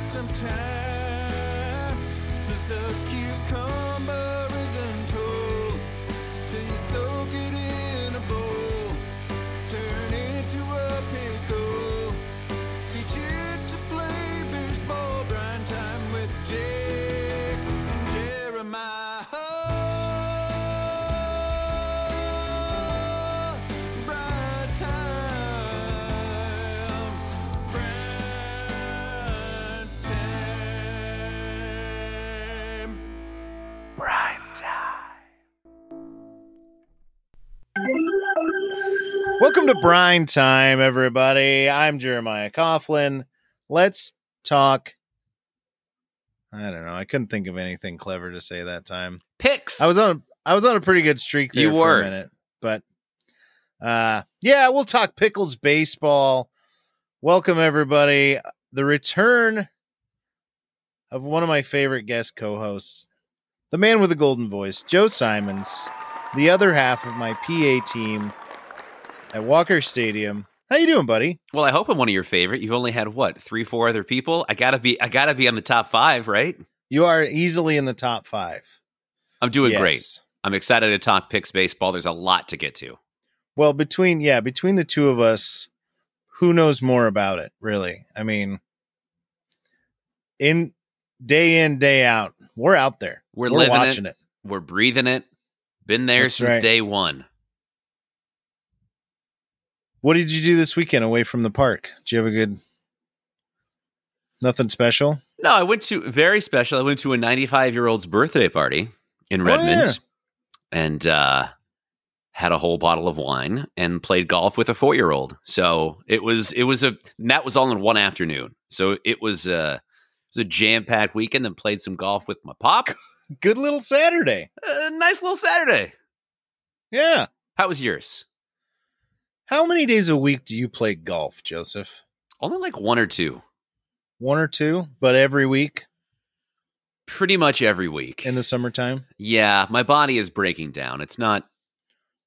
some time. This a cucumber isn't told till you soak it in Welcome to Brine Time, everybody. I'm Jeremiah Coughlin. Let's talk. I don't know. I couldn't think of anything clever to say that time. Picks. I was on. A, I was on a pretty good streak there You for were. a minute, but uh, yeah, we'll talk pickles baseball. Welcome everybody. The return of one of my favorite guest co-hosts, the man with the golden voice, Joe Simons, the other half of my PA team at Walker Stadium. How you doing, buddy? well, I hope I'm one of your favorite. You've only had what three, four other people. I gotta be. I gotta be on the top five, right? You are easily in the top five. I'm doing great. I'm excited to talk picks baseball. There's a lot to get to. Well, between yeah, between the two of us, who knows more about it, really? I mean, in day in, day out, we're out there. We're living it. it. We're breathing it. Been there That's since right. day one. What did you do this weekend away from the park? Did you have a good nothing special? No, I went to very special. I went to a 95 year old's birthday party in Oh, Redmond, yeah. and uh, had a whole bottle of wine and played golf with a four year old. So it was it was a and that was all in one afternoon. So it was uh, it was a jam packed weekend. Then played some golf with my pop. Good little Saturday. a nice little Saturday. Yeah. How was yours? How many days a week do you play golf, Joseph? Only like one or two. One or two, but every week Pretty much every week. in the summertime. Yeah, my body is breaking down. It's not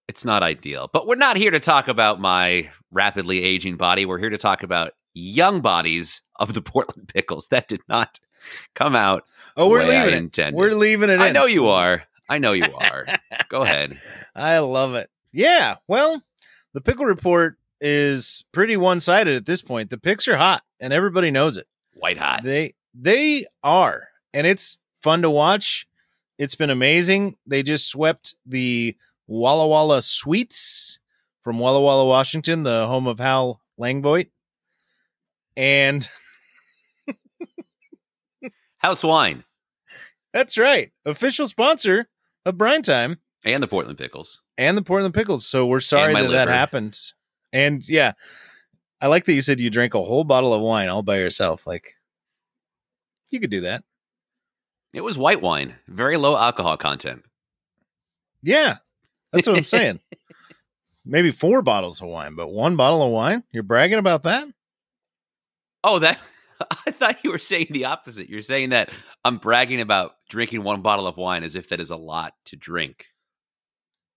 it's not ideal. But we're not here to talk about my rapidly aging body. We're here to talk about young bodies of the Portland Pickles. That did not come out. Oh, we're way I leaving it. intended. We're leaving it. I in. know you are. I know you are. Go ahead. I love it. Yeah. Well, the pickle report is pretty one sided at this point. The picks are hot and everybody knows it. White hot. They they are. And it's fun to watch. It's been amazing. They just swept the Walla Walla Sweets from Walla Walla, Washington, the home of Hal Landvoigt. And House wine that's right. Official sponsor of Brine Time. And the Portland Pickles. and the Portland pickles. So we're sorry that that liver. happened. And yeah, I like that you said you drank a whole bottle of wine all by yourself. Like you could do that. It was white wine, very low alcohol content. Yeah, that's what I'm saying. Maybe four bottles of wine, but one bottle of wine. You're bragging about that? Oh, that I thought you were saying the opposite. You're saying that I'm bragging about drinking one bottle of wine as if that is a lot to drink.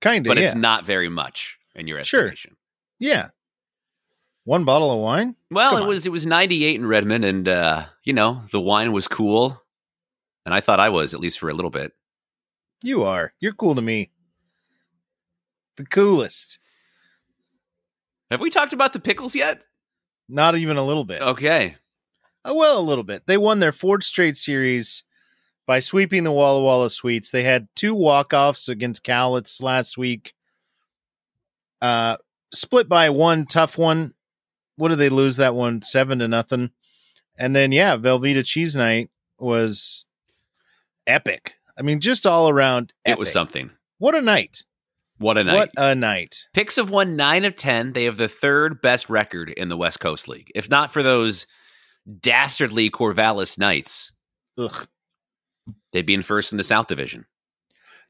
Kind of. but yeah. it's not very much in your Sure. estimation. yeah. One bottle of wine. Well, Come it on. was it was 98 in Redmond, and uh, you know the wine was cool, and I thought I was at least for a little bit. You are. You're cool to me. The coolest. Have we talked about the pickles yet? Not even a little bit. Okay, Uh, well, a little bit. They won their fourth straight series by sweeping the Walla Walla Sweets. They had two walk-offs against Cowlitz last week. Uh, split by one tough one. What did they lose that one? Seven to nothing. And then yeah, Velveeta Cheese Night was epic. I mean, just all around. it was something. What a night! What a night! What a night! Picks have won nine of ten. They have the third best record in the West Coast League. If not for those dastardly Corvallis Knights, Ugh. They'd be in first in the South Division.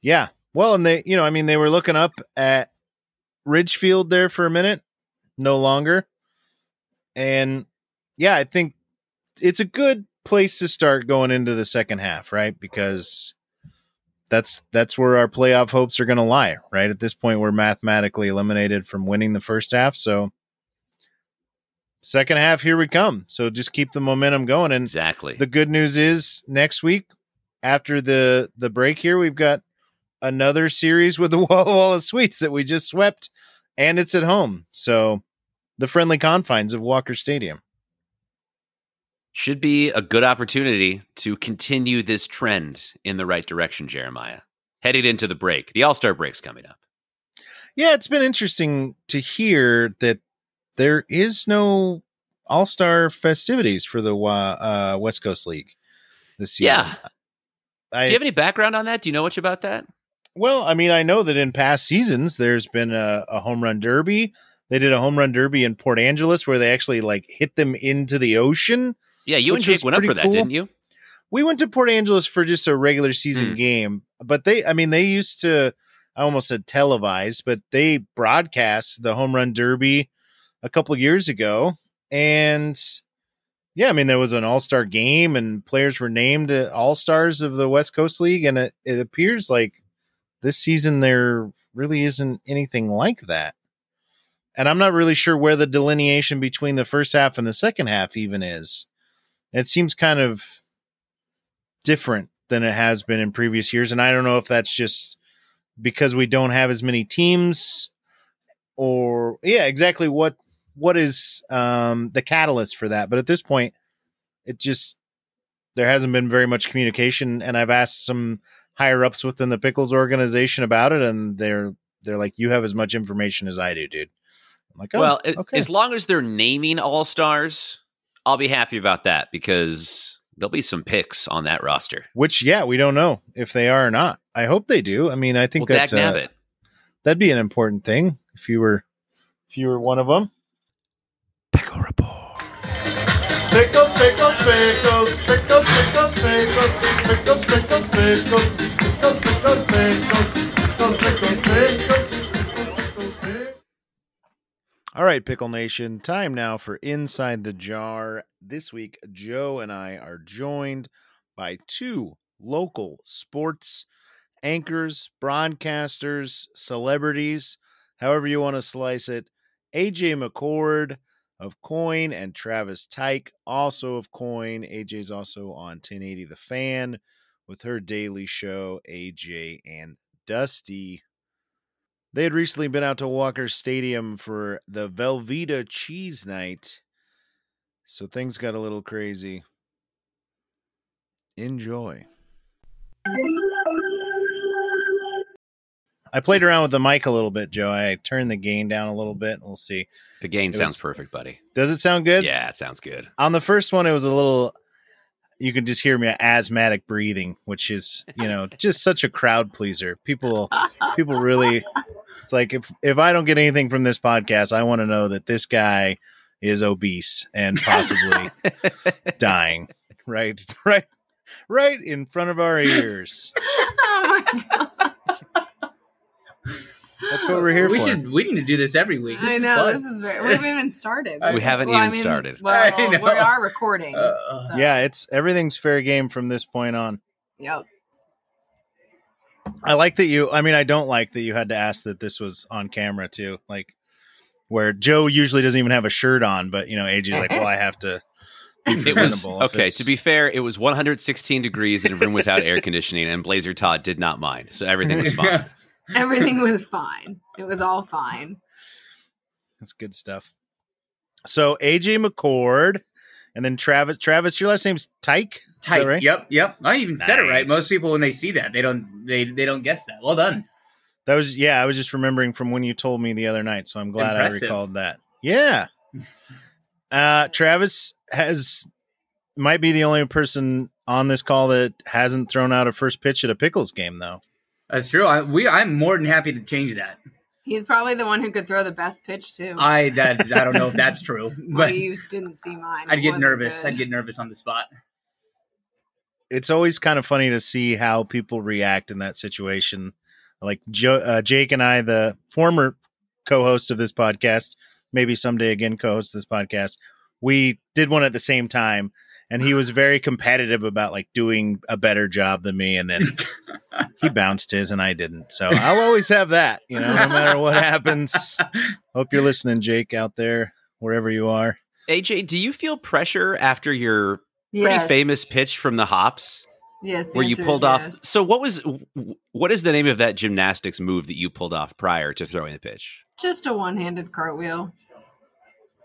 Yeah. Well, and they, you know, I mean, they were looking up at Ridgefield there for a minute, no longer. And yeah, I think it's a good place to start going into the second half, right? Because that's that's where our playoff hopes are going to lie, right? At this point, we're mathematically eliminated from winning the first half, so second half, here we come. So just keep the momentum going. And Exactly. the good news is next week, after the the break here, we've got another series with the Walla Walla Sweets that we just swept, and it's at home. So the friendly confines of Walker Stadium. Should be a good opportunity to continue this trend in the right direction, Jeremiah. Headed into the break. The All Star break's coming up. Yeah, it's been interesting to hear that there is no All Star festivities for the uh, West Coast League this year. Yeah. I, Do you have any background on that? Do you know much about that? Well, I mean, I know that in past seasons there's been a, a home run derby. They did a home run derby in Port Angeles where they actually like hit them into the ocean. Yeah, you and Jake went up for that, cool. didn't you? We went to Port Angeles for just a regular season Hmm. game, but they, I mean, they used to, I almost said televise, but they broadcast the home run derby a couple years ago. And yeah, I mean, there was an all star game and players were named uh, all stars of the West Coast League. And it, it appears like this season there really isn't anything like that. And I'm not really sure where the delineation between the first half and the second half even is. It seems kind of different than it has been in previous years. And I don't know if that's just because we don't have as many teams or yeah, exactly what what is um the catalyst for that. But at this point, it just there hasn't been very much communication and I've asked some higher ups within the Pickles organization about it and they're they're like, You have as much information as I do, dude. I'm like, oh, well, okay. as long as they're naming all stars, I'll be happy about that because there'll be some picks on that roster. Which, yeah, we don't know if they are or not. I hope they do. I mean, I think well, that's a- that'd be an important thing if you were if you were one of them. Pickle report. Pickles, pickles, pickles, pickles, pickles, pickles, pickles, pickles, pickles, pickles, pickles, pickles, pickles, pickles, pickles. All right, Pickle Nation, time now for Inside the Jar. This week, Joe and I are joined by two local sports anchors, broadcasters, celebrities, however you want to slice it. AJ McCord of KOIN and Travis Tyke, also of KOIN. AJ's also on 1080 The Fan with her daily show, AJ and Dusty. They had recently been out to Walker Stadium for the Velveeta Cheese Night. So things got a little crazy. Enjoy. I played around with the mic a little bit, Joe. I turned the gain down a little bit. We'll see. The gain It sounds was- perfect, buddy. Does it sound good? Yeah, it sounds good. On the first one, it was a little. You could just hear me asthmatic breathing, which is, you know, just such a crowd pleaser. People, people really. It's like if if I don't get anything from this podcast, I want to know that this guy is obese and possibly dying. Right, right, right in front of our ears. oh my god! That's what we're here we for. should we need to do this every week. This I know fun. this is very. We haven't even started. We haven't Well, I even mean, started. I Well, we are recording. Uh, so, Yeah, it's everything's fair game from this point on. Yep. I like that you. I mean, I don't like that you had to ask that this was on camera too. Like where Joe usually doesn't even have a shirt on, but you know, AJ's like, well, I have to. It was okay. To be fair, it was 116 degrees in a room without air conditioning, and Blazer Todd did not mind, so everything was fine. Everything was fine. It was all fine. That's good stuff. So AJ McCord, and then Travis. Travis, your last name's Tyke. Is that Tight. right? Yep, yep. I even said it right. Most people when they see that, they don't they they don't guess that. Well done. That was yeah. I was just remembering from when you told me the other night, so I'm glad I recalled that. Yeah. Uh, Travis has might be the only person on this call that hasn't thrown out a first pitch at a Pickles game, though. That's true. I, we I'm more than happy to change that. He's probably the one who could throw the best pitch too. I that I don't know if that's true, well, but you didn't see mine. I'd get nervous. good. I'd get nervous on the spot. It's always kind of funny to see how people react in that situation. Like jo- uh, Jake and I, the former co-host of this podcast, maybe someday again co-host this podcast, we did one at the same time, and he was very competitive about like doing a better job than me, and then he bounced his and I didn't. So I'll always have that, you know, no matter what happens. Hope you're listening, Jake, out there, wherever you are. AJ, do you feel pressure after your pretty famous pitch from the hops Yes. where you pulled off? yes. So what was what is the name of that gymnastics move that you pulled off prior to throwing the pitch? Just a one-handed cartwheel.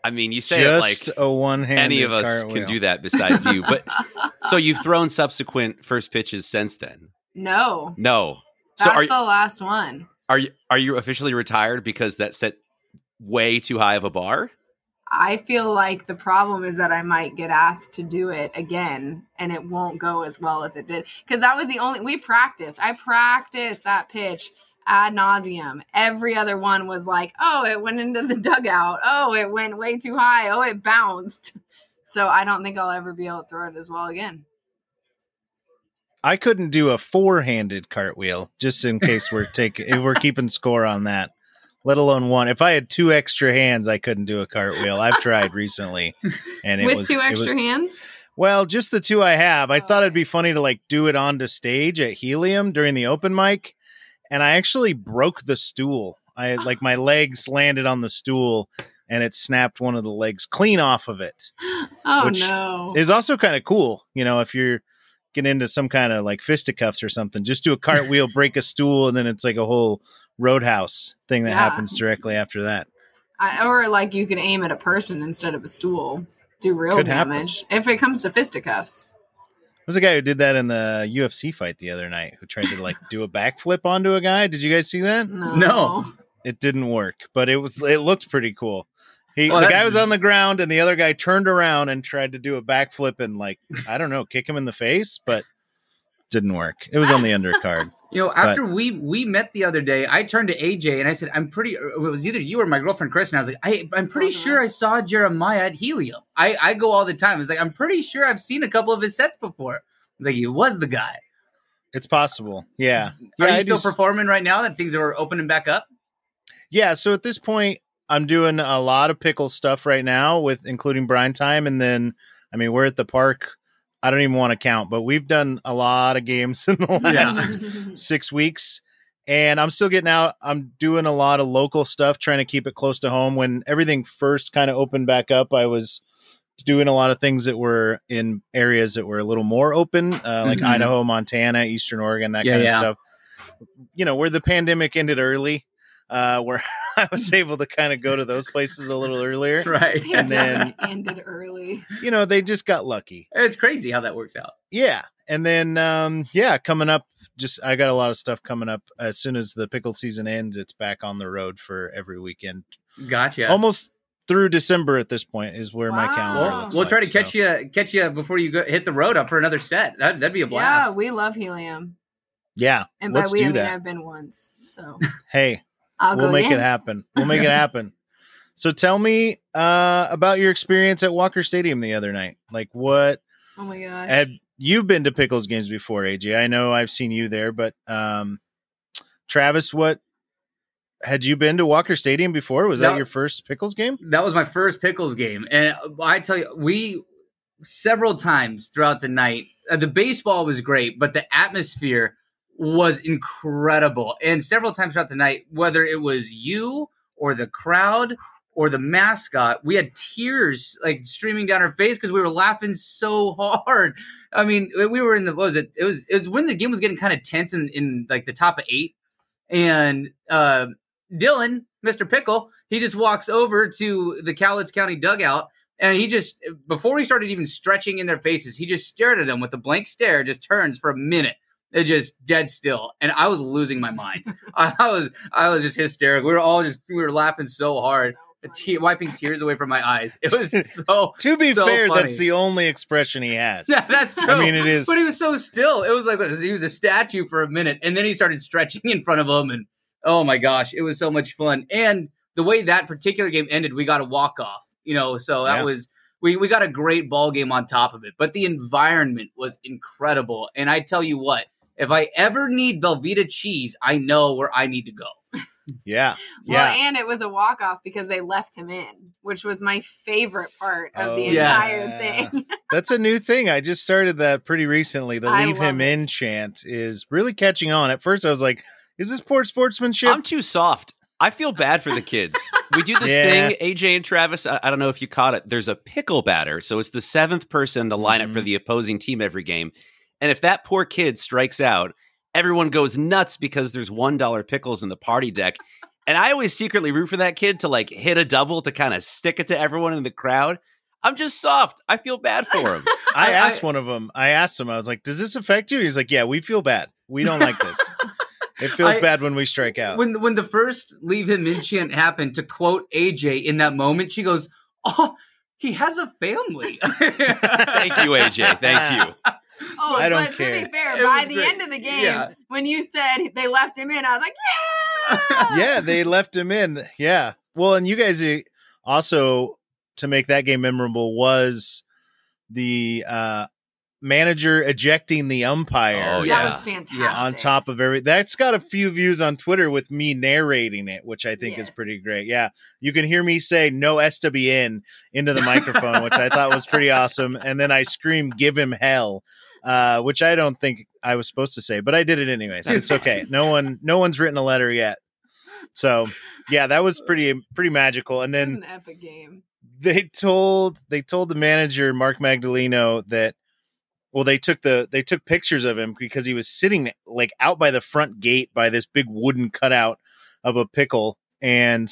I mean, you say it like Just a one hand. any of us can do that besides you. But so you've thrown subsequent first pitches since then? No, No. that's So are the last one. are you are you officially retired because that set way too high of a bar? I feel like the problem is that I might get asked to do it again and it won't go as well as it did. Because that was the only, we practiced. I practiced that pitch ad nauseum. Every other one was like, oh, it went into the dugout. Oh, it went way too high. Oh, it bounced. So I don't think I'll ever be able to throw it as well again. I couldn't do a four handed cartwheel just in case we're taking if we're keeping score on that. Let alone one. If I had two extra hands, I couldn't do a cartwheel. I've tried recently, and it With was two extra was- hands? Well, just the two I have. I Oh, thought it'd be oh. funny to like do it onto stage at Helium during the open mic, and I actually broke the stool. I like my legs landed on the stool, and it snapped one of the legs clean off of it. Oh, Which no. Is also kind of cool, you know, if you're getting into some kind of like fisticuffs or something. Just do a cartwheel, break a stool, and then it's like a whole roadhouse thing that Yeah. happens directly after that. I, or like you can aim at a person instead of a stool. Do real Could happen. damage. If it comes to fisticuffs. There's a guy who did that in the UFC fight the other night who tried to like do a backflip onto a guy. Did you guys see that? No. No. It didn't work, but it was it looked pretty cool. He Well, the guy was on the ground and the other guy turned around and tried to do a backflip and like I don't know, kick him in the face, but didn't work. It was on the undercard. You know, after we we met the other day, I turned to AJ and I said, "I'm pretty." It was either you or my girlfriend Chris, and I was like, I, "I'm pretty Both of sure I saw Jeremiah at Helium. I I go all the time. It's like I'm pretty sure I've seen a couple of his sets before. I was like, he was the guy. It's possible. Yeah. Are Yeah, you I still do performing right now that things are opening back up? Yeah, so at this point, I'm doing a lot of pickle stuff right now, with including brine time, and then I mean we're at the park. I don't even want to count, but we've done a lot of games in the Yeah. last six weeks, and I'm still getting out. I'm doing a lot of local stuff, trying to keep it close to home. When everything first kind of opened back up, I was doing a lot of things that were in areas that were a little more open, uh, like Mhm. Idaho, Montana, Eastern Oregon, that Yeah, kind of yeah. stuff. You know, where the pandemic ended early, uh, where I was able to kind of go to those places a little earlier. Right. And then- ended early. You know, they just got lucky. It's crazy how that works out. Yeah. And then, um, yeah, coming up, just I got a lot of stuff coming up. As soon as the pickle season ends, it's back on the road for every weekend. Gotcha. Almost through December at this point is where my Wow. calendar We'll, looks we'll like, try to so. catch you catch you before you go, hit the road up for another set. That, that'd be a blast. Yeah, we love helium. Yeah. And by let's we, do I mean that. I've been once. So Hey, I'll we'll go make again. it happen. We'll make it happen. So tell me uh, about your experience at Walker Stadium the other night. Like what Oh my gosh. had you've been to Pickles games before, AJ? I know I've seen you there, but um, Travis, what had you been to Walker Stadium before? Was that No. your first Pickles game? that was my first pickles game and i tell you we several times throughout the night uh, the baseball was great but the atmosphere was incredible. And several times throughout the night whether it was you or the crowd or the mascot we had tears like streaming down our face because we were laughing so hard. I mean we were in the was it? It was it was when the game was getting kind of tense in, in like the top of eight. And uh dylan mr pickle he just walks over to the Cowlitz County dugout and he just before he started even stretching in their faces, he just stared at them with a blank stare, just turns for a minute. It just dead still. And I was losing my mind. I was I was just hysterical. We were all just we were laughing so hard. Te- wiping tears away from my eyes. It was so To be so fair, funny. that's the only expression he has. Yeah, that's true. I mean, it is. But he was so still. It was like he was a statue for a minute, and then he started stretching in front of him, and oh my gosh, it was so much fun. And the way that particular game ended, we got a walk off. You know, so that Yeah. was we we got a great ball game on top of it. But the environment was incredible, and I tell you what, if I ever need Velveeta cheese, I know where I need to go. yeah, Well, yeah. and it was a walk off because they left him in, which was my favorite part of the Oh, yes. entire thing. That's a new thing. I just started that pretty recently. The I leave him love in chant is really catching on. At first, I was like, "Is this poor sportsmanship?" I'm too soft. I feel bad for the kids. We do this Yeah. thing, AJ and Travis. I, I don't know if you caught it. There's a pickle batter, so it's the seventh person to line up for Mhm. the opposing team every game. And if that poor kid strikes out, everyone goes nuts because there's one dollar pickles in the party deck. And I always secretly root for that kid to like hit a double to kind of stick it to everyone in the crowd. I'm just soft. I feel bad for him. I I- asked one of them. I asked him. I was like, "Does this affect you?" He's like, "Yeah, we feel bad. We don't like this. It feels I- bad when we strike out." When when the first leave him in chant happened, to quote AJ in that moment, she goes, "Oh, he has a family." Thank you, AJ. Thank you. Oh, I don't but to be fair, It by the great. end of the game, Yeah. when you said they left him in, I was like, yeah, yeah, they left him in. Yeah. Well, and you guys uh, also to make that game memorable was the uh manager ejecting the umpire. Oh, that was fantastic. On top of every that's got a few views on Twitter with me narrating it, which I think is pretty great. Yeah. You can hear me say no SWN into the microphone, which I thought was pretty awesome. And then I scream, give him hell. Uh, which I don't think I was supposed to say, but I did it anyways. It's okay. No one no one's written a letter yet. So yeah, that was pretty pretty magical. And then an epic game. they told they told the manager Mark Magdaleno that well they took the they took pictures of him because he was sitting like out by the front gate by this big wooden cutout of a pickle and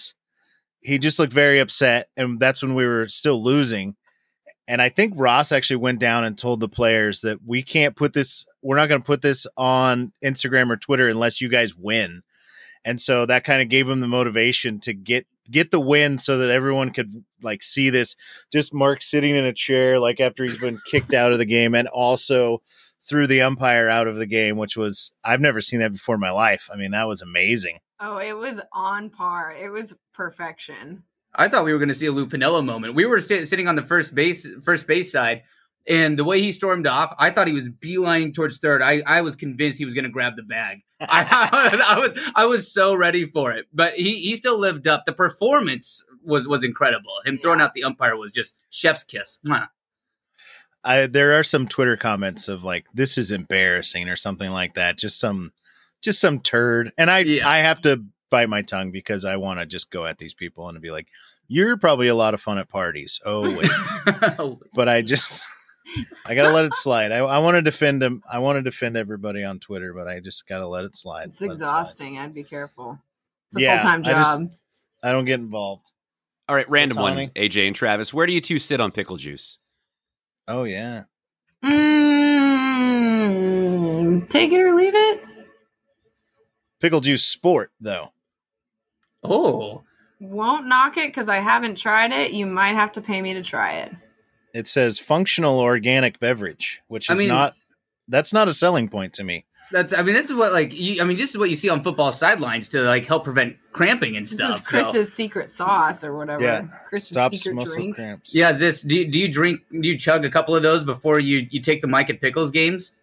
he just looked very upset and that's when we were still losing and I think Ross actually went down and told the players that we can't put this we're not going to put this on Instagram or Twitter unless you guys win and so that kind of gave him the motivation to get get the win so that everyone could like see this just mark sitting in a chair like after he's been kicked out of the game and also threw the umpire out of the game which was i've never seen that before in my life i mean that was amazing Oh, it was on par. It was perfection. I thought we were going to see a Lou Piniella moment. We were sti- sitting on the first base first base side, and the way he stormed off, I thought he was beelining towards third. I, I was convinced he was going to grab the bag. I, I was I was so ready for it, but he he still lived up. The performance was was incredible. Him throwing Yeah. out the umpire was just chef's kiss. Mwah. I, there are some twitter comments of like this is embarrassing or something like that just some just some turd and i Yeah. i have to bite my tongue because i want to just go at these people and be like you're probably a lot of fun at parties oh wait but I just I gotta let it slide. I, I want to defend him. I want to defend everybody on Twitter, but I just gotta let it slide. It's Let it slide. exhausting. I'd be careful. It's a Yeah, full time I just- job. I don't get involved. All right, random one, AJ and Travis. Where do you two sit on pickle juice? Oh yeah, Mm, take it or leave it. pickle juice sport though. Oh, Won't knock it because I haven't tried it. You might have to pay me to try it. It says functional organic beverage, which I is mean- not. That's not a selling point to me. that's. I mean, this is what like. You, I mean, this is what you see on football sidelines to like help prevent cramping and This stuff. This is so- Chris's secret sauce or whatever. Yeah. Chris's Stops secret muscle drink. cramps. Yeah, is this do you, do you drink do you chug a couple of those before you you take the mic at Pickles games?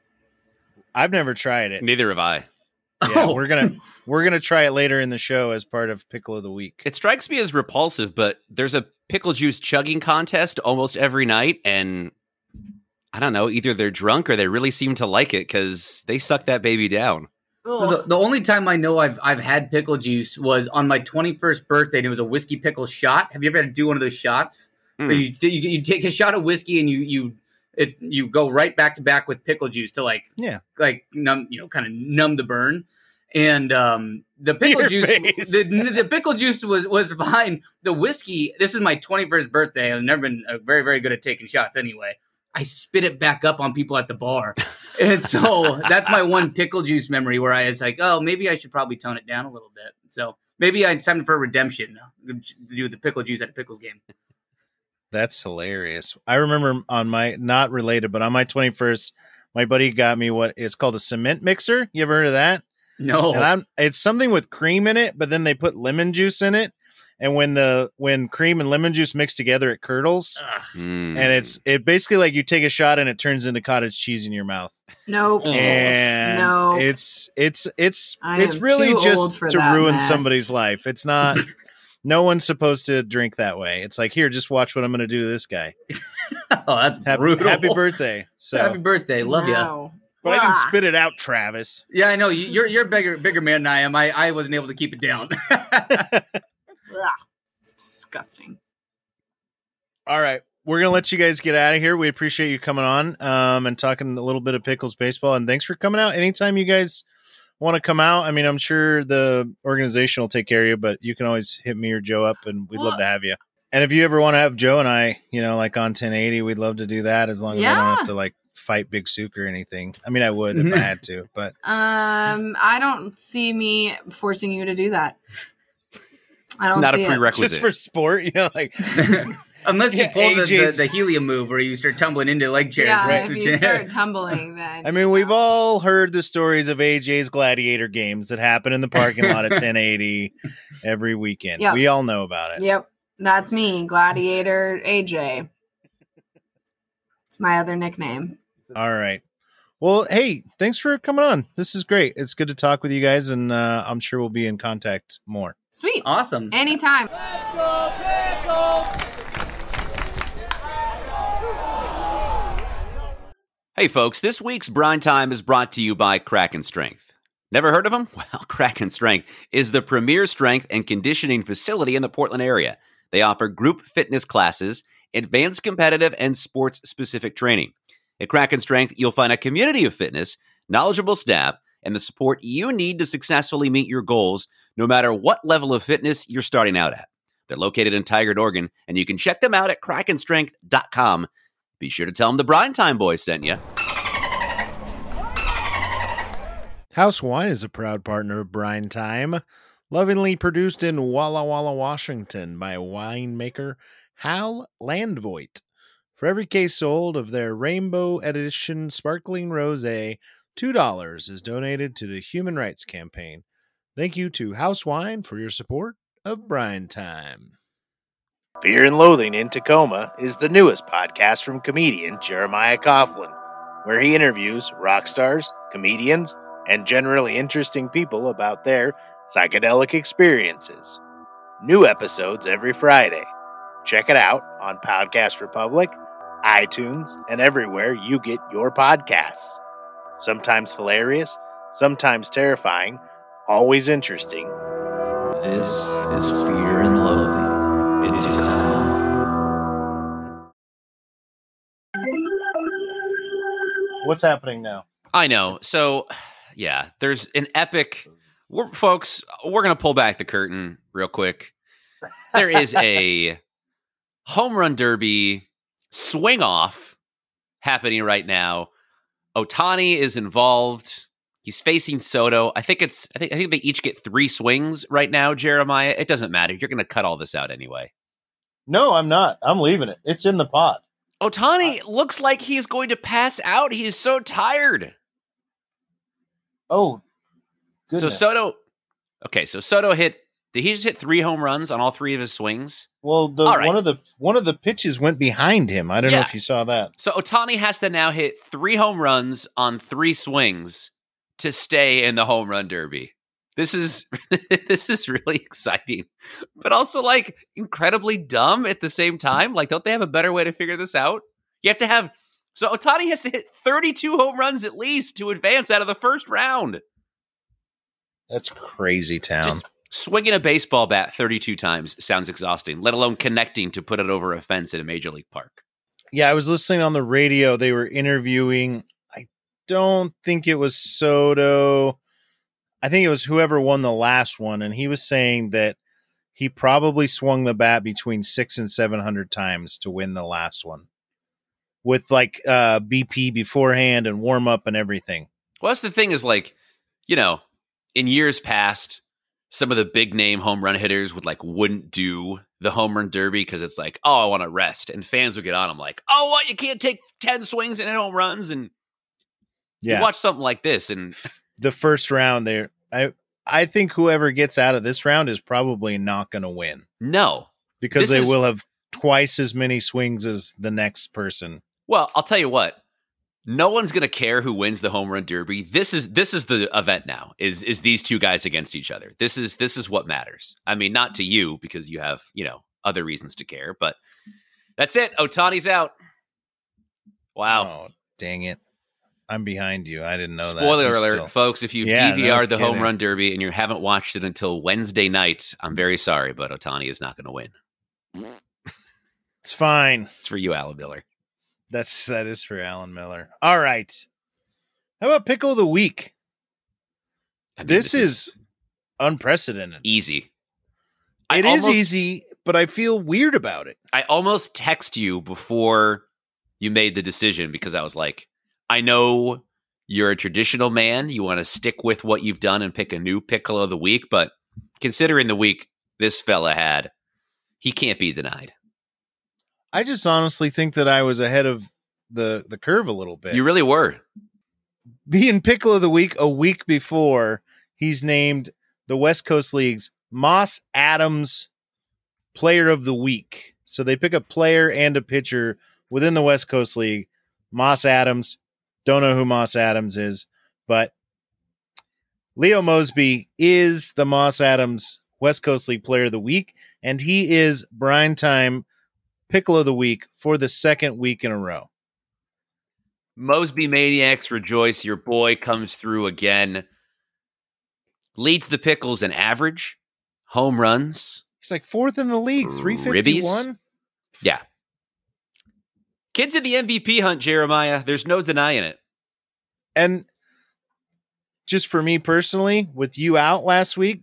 I've never tried it. Neither have I. Yeah, Oh. we're gonna we're gonna try it later in the show as part of pickle of the week. It strikes me as repulsive, but there's a pickle juice chugging contest almost every night, and I don't know, either they're drunk or they really seem to like it because they suck that baby down. So the, the only time I know I've I've had pickle juice was on my 21st birthday and it was a whiskey pickle shot. Have you ever had to do one of those shots? Mm. Where you, you you take a shot of whiskey and you you it's you go right back to back with pickle juice to like Yeah. like numb you know kind of numb the burn. And um the pickle Your juice the, the pickle juice was was behind the whiskey. This is my 21st birthday. I've never been uh, very very good at taking shots anyway. I spit it back up on people at the bar. And so that's my one pickle juice memory where I was like, oh, maybe I should probably tone it down a little bit. So maybe it's time for redemption to do the pickle juice at a pickles game. That's hilarious. I remember on my not related, but on my 21st, my buddy got me what is called a cement mixer. You ever heard of that? No. And I'm it's something with cream in it, but then they put lemon juice in it. And when the when cream and lemon juice mix together, it curdles. Mm. And it's it basically like you take a shot and it turns into cottage cheese in your mouth. Nope. Oh. and No. it's it's it's I it's really just to ruin mess. somebody's life. It's not no one's supposed to drink that way. It's like here, just watch what I'm going to do to this guy. oh, that's Happy, brutal. happy birthday! So Happy birthday. Love ya. no. But I didn't spit it out, Travis. Yeah, I know you, you're you're a bigger bigger man than I am. I, I wasn't able to keep it down. It's disgusting. All right. We're gonna let you guys get out of here. We appreciate you coming on um, and talking a little bit of pickles baseball. And thanks for coming out. Anytime you guys want to come out, I mean, I'm sure the organization will take care of you, but you can always hit me or Joe up, and we'd love to have you. And if you ever want to have Joe and I, you know, like on 1080, we'd love to do that as long as I don't have to like fight Big Sook or anything. I mean, I would if I had to, but Um, I don't see me forcing you to do that. I don't Not a see it. prerequisite. just for sport, you know, like Unless you Yeah, pull the, the, AJ's the helium move where you start tumbling into leg chairs. Yeah, right? if you start tumbling, then I mean, we've all heard the stories of AJ's gladiator games that happen in the parking lot at 1080 every weekend. Yeah. We all know about it. Yep, that's me, Gladiator AJ. It's my other nickname. All right. Well, hey, thanks for coming on. This is great. It's good to talk with you guys, and uh, I'm sure we'll be in contact more. Sweet. awesome. Anytime. Hey, folks, this week's Brine Time is brought to you by Kraken Strength. Never heard of them? Well, Kraken Strength is the premier strength and conditioning facility in the Portland area. They offer group fitness classes, advanced competitive, and sports specific training. At Kraken Strength, you'll find a community of fitness, knowledgeable staff, and the support you need to successfully meet your goals, no matter what level of fitness you're starting out at. They're located in Tigard, Oregon, and you can check them out at krakenstrength.com. Be sure to tell them the Brine Time Boys sent you. House Wine is a proud partner of Brine Time, lovingly produced in Walla Walla, Washington by winemaker Hal Landvoigt. For every case sold of their Rainbow Edition Sparkling Rosé, $2 is donated to the Human Rights Campaign. Thank you to House Wine for your support of Brine Time. Fear and Loathing in Tacoma is the newest podcast from comedian Jeremiah Coughlin, where he interviews rock stars, comedians, and generally interesting people about their psychedelic experiences. New episodes every Friday. Check it out on Podcast Republic, iTunes, and everywhere you get your podcasts. Sometimes hilarious, sometimes terrifying, always interesting. This is Fear and Loathing in Tacoma. What's happening now? I know. So, yeah, there's an epic. We're, folks, we're going to pull back the curtain real quick. There is a home run derby swing off happening right now. Otani is involved. He's facing Soto. I think it's. I think. I think they each get three swings right now. Jeremiah. It doesn't matter. You're going to cut all this out anyway. No, I'm not. I'm leaving it. It's in the pot. Otani looks like he's going to pass out. He's so tired. Oh, So Soto, okay, so Soto hit. Did he just hit three home runs on all three of his swings? Well, the right. one of the one of the pitches went behind him. I don't know if you saw that. So Otani has to now hit three home runs on three swings to stay in the home run derby. This is this is really exciting, but also like incredibly dumb at the same time. Like, don't they have a better way to figure this out? You have to have so Otani has to hit 32 home runs at least to advance out of the first round. That's crazy town. Just swinging a baseball bat 32 times sounds exhausting, let alone connecting to put it over a fence in a major league park. yeah, I was listening on the radio. They were interviewing. I don't think it was Soto. I think it was whoever won the last one, and he was saying that he probably swung the bat between six and seven hundred times to win the last one, with like uh, BP beforehand and warm up and everything. Well, that's the thing is like, you know, in years past, some of the big name home run hitters would like wouldn't do the home run derby because it's like, oh, I want to rest, and fans would get on them like, oh, what you can't take ten swings and hit home runs, and Yeah, you watch something like this, and the first round there. I I think whoever gets out of this round is probably not going to win no, because they is- will have twice as many swings as the next person. Well, I'll tell you what. No one's going to care who wins the home run derby. This is this is the event now. Is is these two guys against each other? This is this is what matters. I mean, not to you because you have, you know, other reasons to care, but that's it. Otani's out. Wow. Oh, dang it. I'm behind you. I didn't know that. Spoiler alert, still- folks! If you've Yeah, DVR'd the Home. Run Derby and you haven't watched it until Wednesday night, I'm very sorry, but Otani is not going to win. It's fine. It's for you, Alan Miller. That's that is for Alan Miller. All right. How about pickle of the week? I mean, This, is, unprecedented. easy. I It is almost- easy, but I feel weird about it. I almost text you before you made the decision because I was like, I know you're a traditional man. You want to stick with what you've done and pick a new pickle of the week, but considering the week this fella had, he can't be denied. I just honestly think that I was ahead of the the curve a little bit. You really were. being pickle of the week a week before he's named the West Coast League's Moss Adams Player of the Week. So they pick a player and a pitcher within the West Coast League. Moss Adams, don't know who Moss Adams is, but Leo Mosby is the Moss Adams West Coast League Player of the Week, and he is Brine Time Pickle of the Week for the second week in a row. Mosby Maniacs rejoice. Your boy comes through again. Leads the Pickles in average, home runs. He's like fourth in the league, 351. Yeah. Kids in the MVP hunt, Jeremiah. There's no denying it. And just for me personally, with you out last week,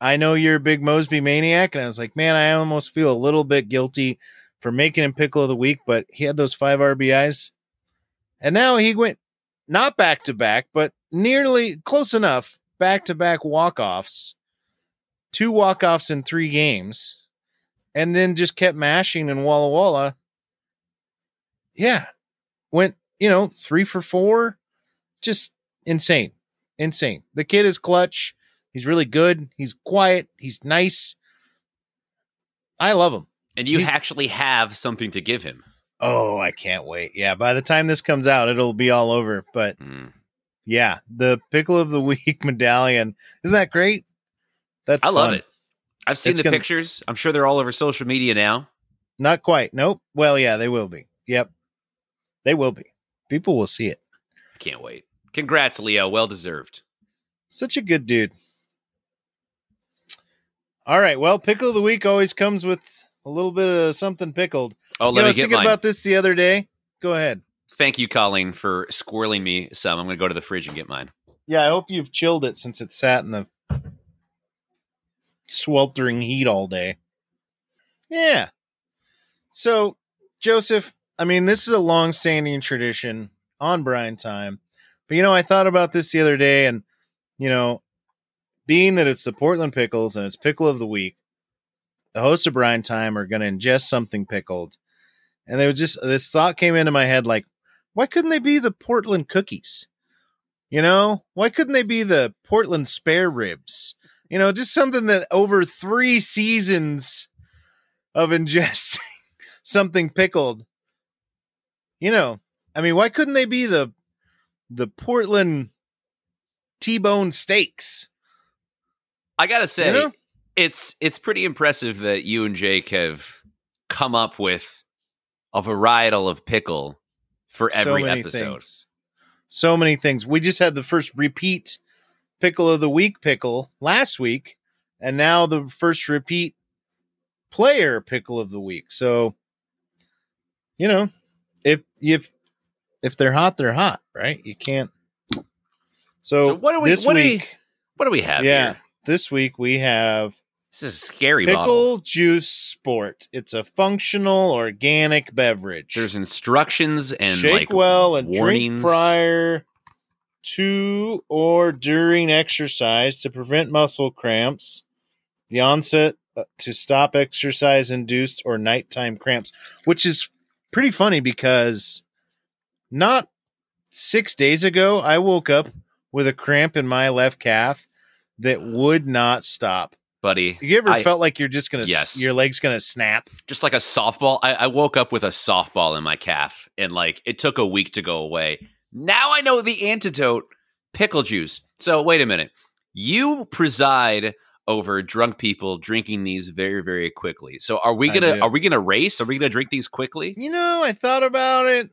I know you're a big Mosby maniac, and I was like, man, I almost feel a little bit guilty for making him pickle of the week, but he had those five RBIs. And now he went not back to back, but nearly close enough back to back walk offs, two walk offs in three games, and then just kept mashing in Walla Walla. Yeah. Went, you know, three for four. Just insane. Insane. The kid is clutch. He's really good. He's quiet. He's nice. I love him. And you He- actually have something to give him. Oh, I can't wait. Yeah, by the time this comes out, it'll be all over. But Mm. yeah, the pickle of the week medallion. Isn't that great? That's I love it. I've seen It's the gonna- pictures. I'm sure they're all over social media now. Not quite. Nope. Well, yeah, they will be. Yep. They will be. People will see it. I can't wait. Congrats, Leo. Well deserved. Such a good dude. All right. Well, pickle of the week always comes with a little bit of something pickled. Oh, You know, let I was get thinking mine. about this the other day. Go ahead. Thank you, Colleen, for squirreling me some. I'm going to go to the fridge and get mine. Yeah, I hope you've chilled it since it sat in the sweltering heat all day. Yeah. So, Joseph, I mean, this is a long-standing tradition on Brine Time. But you know, I thought about this the other day and you know, being that it's the Portland Pickles and it's pickle of the week, the hosts of Brine Time are going to ingest something pickled. And they was just this thought came into my head like, why couldn't they be the Portland cookies? You know, why couldn't they be the Portland spare ribs? You know, just something that over three seasons of ingesting something pickled. You know, I mean, why couldn't they be the the Portland T-bone steaks? I got to say, You know? It's it's pretty impressive that you and Jake have come up with a varietal of pickle for every episode. things. So many things. We just had the first repeat pickle of the week pickle last week, and now the first repeat player pickle of the week. So, you know, if if if they're hot, they're hot, right? You can't. So, So what do we- this what do we? What do we have yeah, here? this week we have This is a scary pickle bottle. juice sport. It's a functional organic beverage. There's instructions and shake like well and warnings. drink prior to or during exercise to prevent muscle cramps, the onset uh, to stop exercise induced or nighttime cramps, which is pretty funny because not six days ago, I woke up with a cramp in my left calf that would not stop. Buddy. You ever I- felt like you're just gonna, Yes. your leg's gonna snap? just like a softball. I, I woke up with a softball in my calf, and like it took a week to go away. Now I know the antidote: pickle juice. So wait a minute. You preside over drunk people drinking these very, very quickly. So are we gonna are we gonna race? Are we gonna drink these quickly? You know, I thought about it.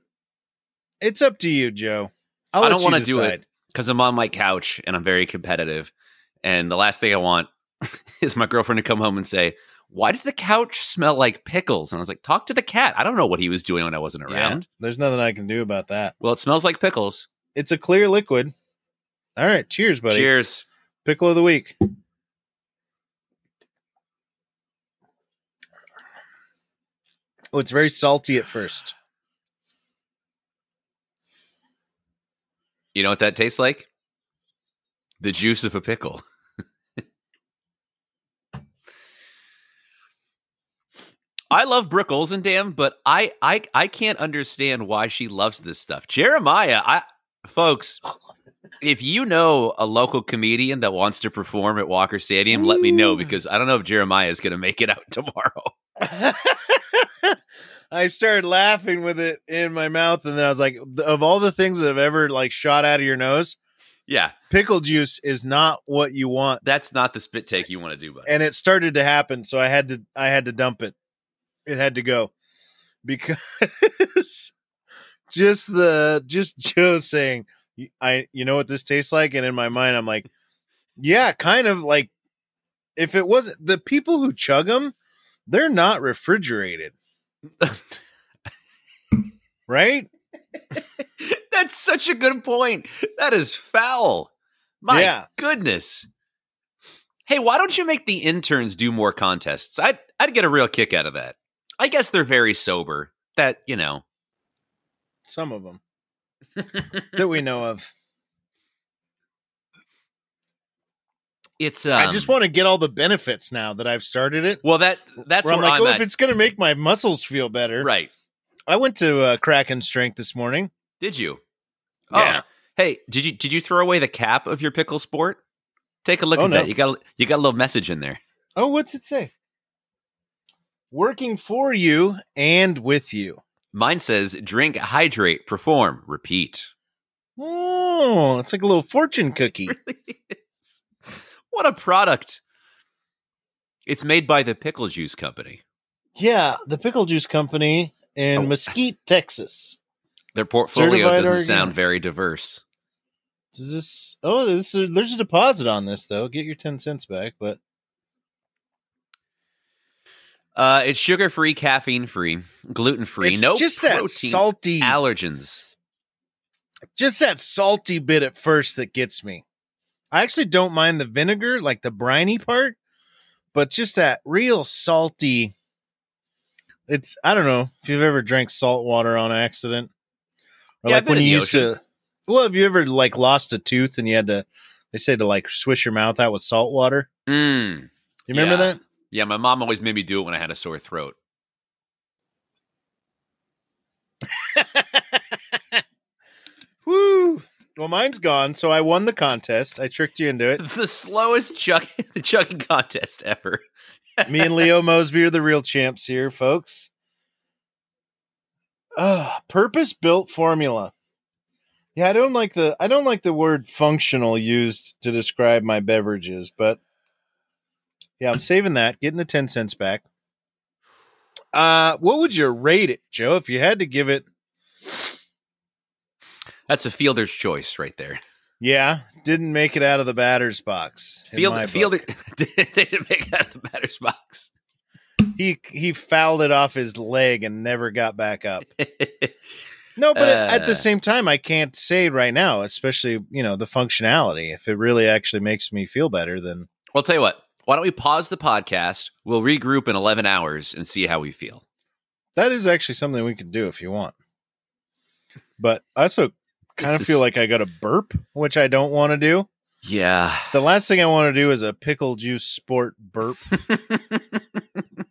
It's up to you, Joe. I'll I don't wanna do it. because I'm on my couch and I'm very competitive. And the last thing I want is my girlfriend to come home and say, Why does the couch smell like pickles? And I was like, Talk to the cat. I don't know what he was doing when I wasn't Yeah, around. there's nothing I can do about that. Well, it smells like pickles. It's a clear liquid. All right, cheers, buddy. Cheers. Pickle of the week. Oh, it's very salty at first. You know what that tastes like? The juice of a pickle. I love Brookles and damn, but I I I can't understand why she loves this stuff. Jeremiah, I folks, if you know a local comedian that wants to perform at Walker Stadium, let me know mm. because I don't know if Jeremiah is going to make it out tomorrow. I started laughing with it in my mouth, and then I was like, of all the things that have ever like shot out of your nose, Yeah, pickle juice is not what you want. that's not the spit take you want to do, but And it started to happen, so I had to I had to dump it. It had to go because just the just Joe saying, I you know what this tastes like, and in my mind I'm like, yeah, kind of like if it wasn't the people who chug them, they're not refrigerated, right? That's such a good point. That is foul. My Yeah. goodness. Hey, why don't you make the interns do more contests? I'd I'd get a real kick out of that. I guess they're very sober. That, you know. Some of them that we know of. It's um, I just want to get all the benefits now that I've started it. Well, that that's where where I'm like, I'm oh, at. if it's gonna make my muscles feel better, right. I went to uh, Kraken Strength this morning. Did you? Yeah. Oh. Hey, did you did you throw away the cap of your pickle sport? Take a look Oh, at no. that. You got you got a little message in there. Oh, what's it say? Working for you and with you. Mine says drink, hydrate, perform, repeat. Oh, it's like a little fortune cookie. what a product. It's made by the Pickle Juice Company. yeah, the Pickle Juice Company in Oh. Mesquite, Texas. Their portfolio Certified doesn't sound very diverse. Does this? Oh, this is, there's a deposit on this though. Get your ten cents back, but Uh, it's sugar free, caffeine free, gluten free, no just that salty, allergens. just that salty bit at first that gets me. I actually don't mind the vinegar, like the briny part, but just that real salty. It's I don't know if you've ever drank salt water on accident, or Yeah, like when you used to. Well, have you ever like lost a tooth and you had to? They say to like swish your mouth out with salt water. Mm. You remember Yeah. Yeah, my mom always made me do it when I had a sore throat. Woo! Well, mine's gone, so I won the contest. I tricked you into it. the slowest chuck chugging contest ever. Me and Leo Mosby are the real champs here, folks. Uh, purpose built formula. Yeah, I don't like the I don't like the word functional used to describe my beverages, but yeah, I'm saving that, getting the 10 cents back. Uh, what would you rate it, Joe, if you had to give it That's a fielder's choice right there. Yeah, didn't make it out of the batter's box. in my Field, book. fielder they didn't make it out of the batter's box. He he fouled it off his leg and never got back up. No, but at Uh. the same time, I can't say right now, especially you know the functionality. If it really actually makes me feel better, then well, I'll tell you what. Why don't we pause the podcast? We'll regroup in 11 hours and see how we feel. that is actually something we could do if you want. But I also kind of feel like I got a burp, which I don't want to do. Yeah. The last thing I want to do is a pickle juice sport burp.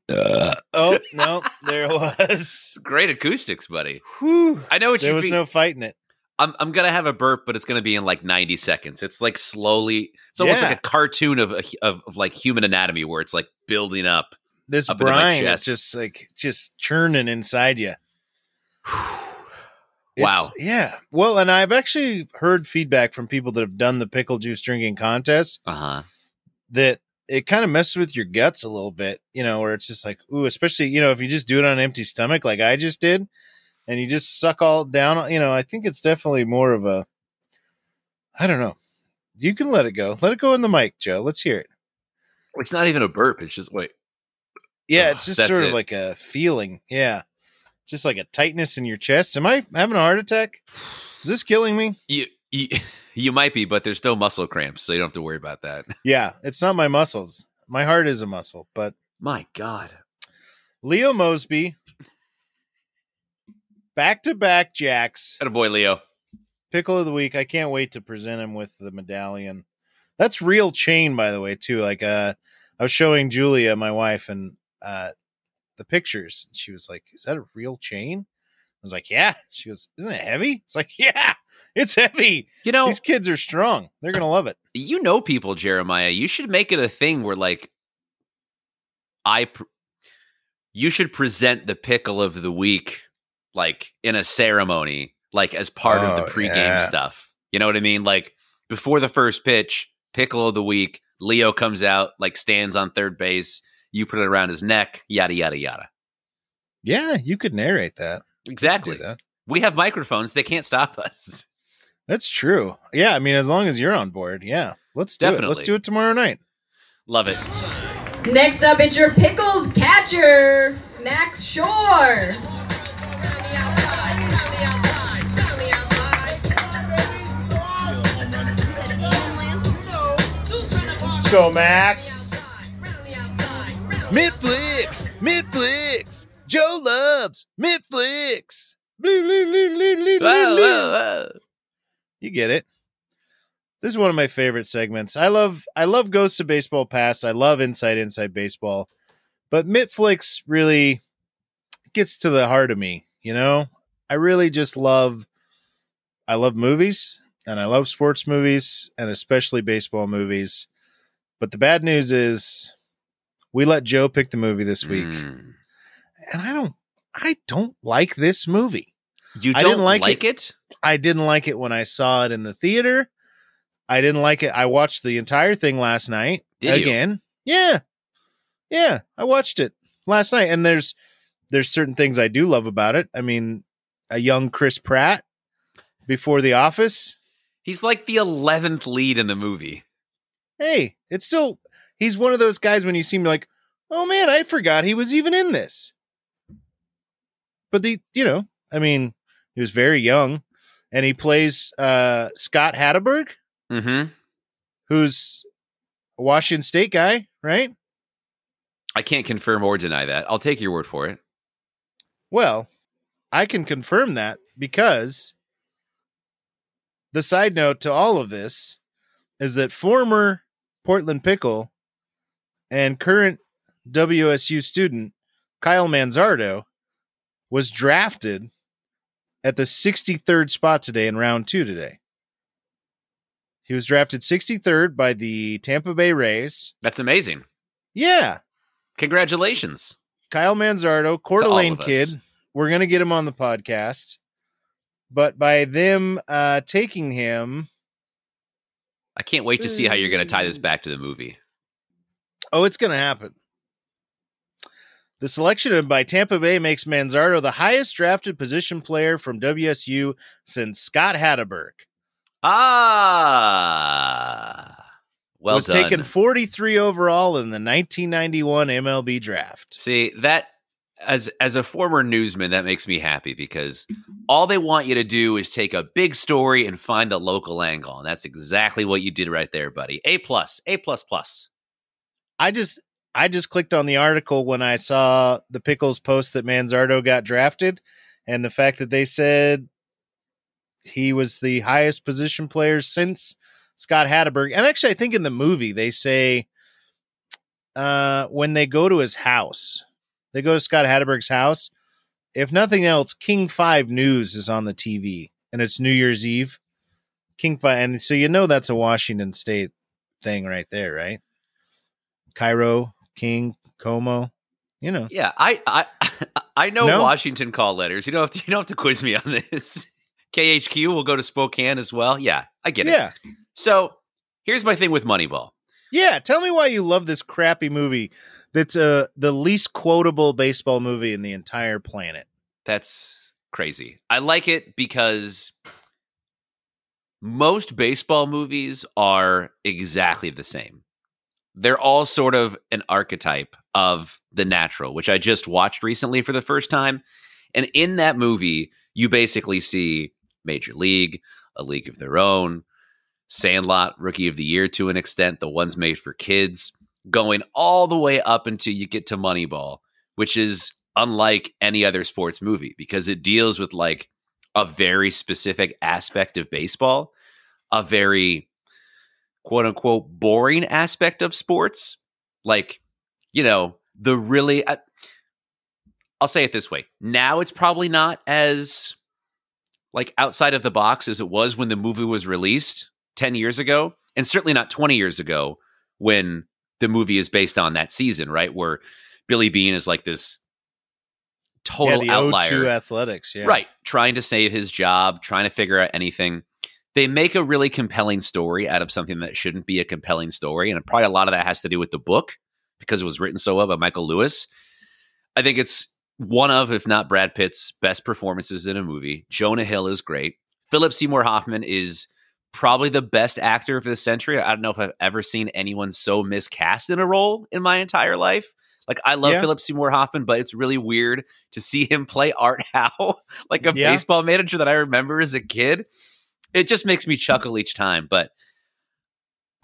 Uh, oh no, there was. Great acoustics, buddy. Whew. I know what There you was mean. no fighting it. I'm I'm gonna have a burp, but it's gonna be in like 90 seconds. It's like slowly. It's almost Yeah. like a cartoon of, of of like human anatomy, where it's like building up. This Up brine is just like just churning inside you. Wow. Yeah. Well, and I've actually heard feedback from people that have done the pickle juice drinking contest Uh huh. that it kind of messes with your guts a little bit, you know, where it's just like, ooh, especially, you know, if you just do it on an empty stomach like I just did and you just suck all down, you know, I think it's definitely more of a I don't know. You can let it go. Let it go in the mic, Joe. Let's hear it. It's not even a burp. It's just wait. Yeah, it's just sort of it. like a feeling. Yeah. Just like a tightness in your chest. Am I having a heart attack? Is this killing me? You, you you might be, but there's no muscle cramps, so you don't have to worry about that. Yeah, it's not my muscles. My heart is a muscle, but My God. Leo Mosby, back to back jacks, Atta boy, Leo. pickle of the week. I can't wait to present him with the medallion. That's real chain, by the way, too. Like, uh, I was showing Julia, my wife, and uh, the pictures. and She was like, "Is that a real chain?" I was like, "Yeah." She goes, "Isn't it heavy?" It's like, "Yeah, it's heavy." You know, These kids are strong. They're gonna love it. you know people, Jeremiah. You should make it a thing where like I pr- you should present the pickle of the week like in a ceremony, like as part of the Oh, pregame yeah. stuff. You know what I mean? Like before the first pitch, pickle of the week, Leo comes out, like stands on third base, you put it around his neck, yada yada yada. Yeah, you could narrate that. You could do Exactly. that. We have microphones, they can't stop us. That's true. Yeah, I mean, as long as you're on board, yeah, let's do it. Let's do it tomorrow night. Love it. Next up, it's your pickles catcher, Max Shore. Let's go, Max. Midflix, Midflix. Joe loves Midflix. You get it. This is one of my favorite segments. I love I love Ghosts of Baseball Past. I love Inside Inside Baseball. But Mitflix really gets to the heart of me, you know? I really just love I love movies and I love sports movies and especially baseball movies. But the bad news is we let Joe pick the movie this week. Mm. And I don't I don't like this movie. You I don't didn't like like, it? I didn't like it when I saw it in the theater. I didn't like it. I watched the entire thing last night Did you? again. Yeah. Yeah, I watched it last night and there's there's certain things I do love about it. I mean, a young Chris Pratt before The Office. He's like the 11th lead in the movie. Hey, it's still he's one of those guys when you see him like, "Oh man, I forgot he was even in this." But the, you know, I mean, he was very young and he plays uh Scott Hatteberg. Mm-hmm. who's a Washington State guy, right? I can't confirm or deny that. I'll take your word for it. Well, I can confirm that because the side note to all of this is that former Portland Pickle and current WSU student Kyle Manzardo was drafted at the 63rd spot today in round two today. He was drafted 63rd by the Tampa Bay Rays. That's amazing. Yeah. Congratulations. Kyle Manzardo, Coeur d'Alene kid. We're gonna get him on the podcast, but by them uh, taking him, I can't wait to see how you're going to tie Mm. this back to the movie. oh, it's gonna happen. The selection of by Tampa Bay makes Manzardo the highest drafted position player from WSU since Scott Hatteberg Ah. Well was done. taken 43 overall in the 1991 MLB draft. See, that as as a former newsman, that makes me happy because all they want you to do is take a big story and find the local angle. And that's exactly what you did right there, buddy. A plus, A plus plus. I just I just clicked on the article when I saw the Pickles post that Manzardo got drafted and the fact that they said he was the highest position player since Scott Hatteberg. And actually I think in the movie they say uh when they go to his house, they go to Scott Hatteberg's house. If nothing else, King 5 News is on the TV and it's New Year's Eve. King 5 and so you know that's a Washington state thing right there, right? KIRO, King, KOMO, you know. Yeah, I I I know No? Washington call letters. You don't have to you don't have to quiz me on this. KHQ will go to Spokane as well. Yeah, I get it. Yeah. So here's my thing with Moneyball. Yeah, tell me why you love this crappy movie that's uh the least quotable baseball movie in the entire planet. That's crazy. I like it because most baseball movies are exactly the same. They're all sort of an archetype of the natural, which I just watched recently for the first time. And in that movie, you basically see Major League, A League of Their Own, Sandlot, Rookie of the Year to an extent, the ones made for kids, going all the way up until you get to Moneyball, which is unlike any other sports movie because it deals with like a very specific aspect of baseball, a very quote unquote boring aspect of sports. Like, you know, the really, I, I'll say it this way. Now it's probably not as like outside of the box as it was when the movie was released 10 years ago, and certainly not 20 years ago when the movie is based on that season, right? Where Billy Beane is like this total yeah, outlier. O2 athletics, yeah. Right. Trying to save his job, trying to figure out anything. They make a really compelling story out of something that shouldn't be a compelling story. And probably a lot of that has to do with the book because it was written so well by Michael Lewis. I think it's one of, if not Brad Pitt's best performances in a movie. Jonah Hill is great. Philip Seymour Hoffman is probably the best actor of the century. I don't know if I've ever seen anyone so miscast in a role in my entire life. Like I love Yeah. Philip Seymour Hoffman, but it's really weird to see him play Art Howe, like a Yeah. baseball manager that I remember as a kid. It just makes me chuckle each time, but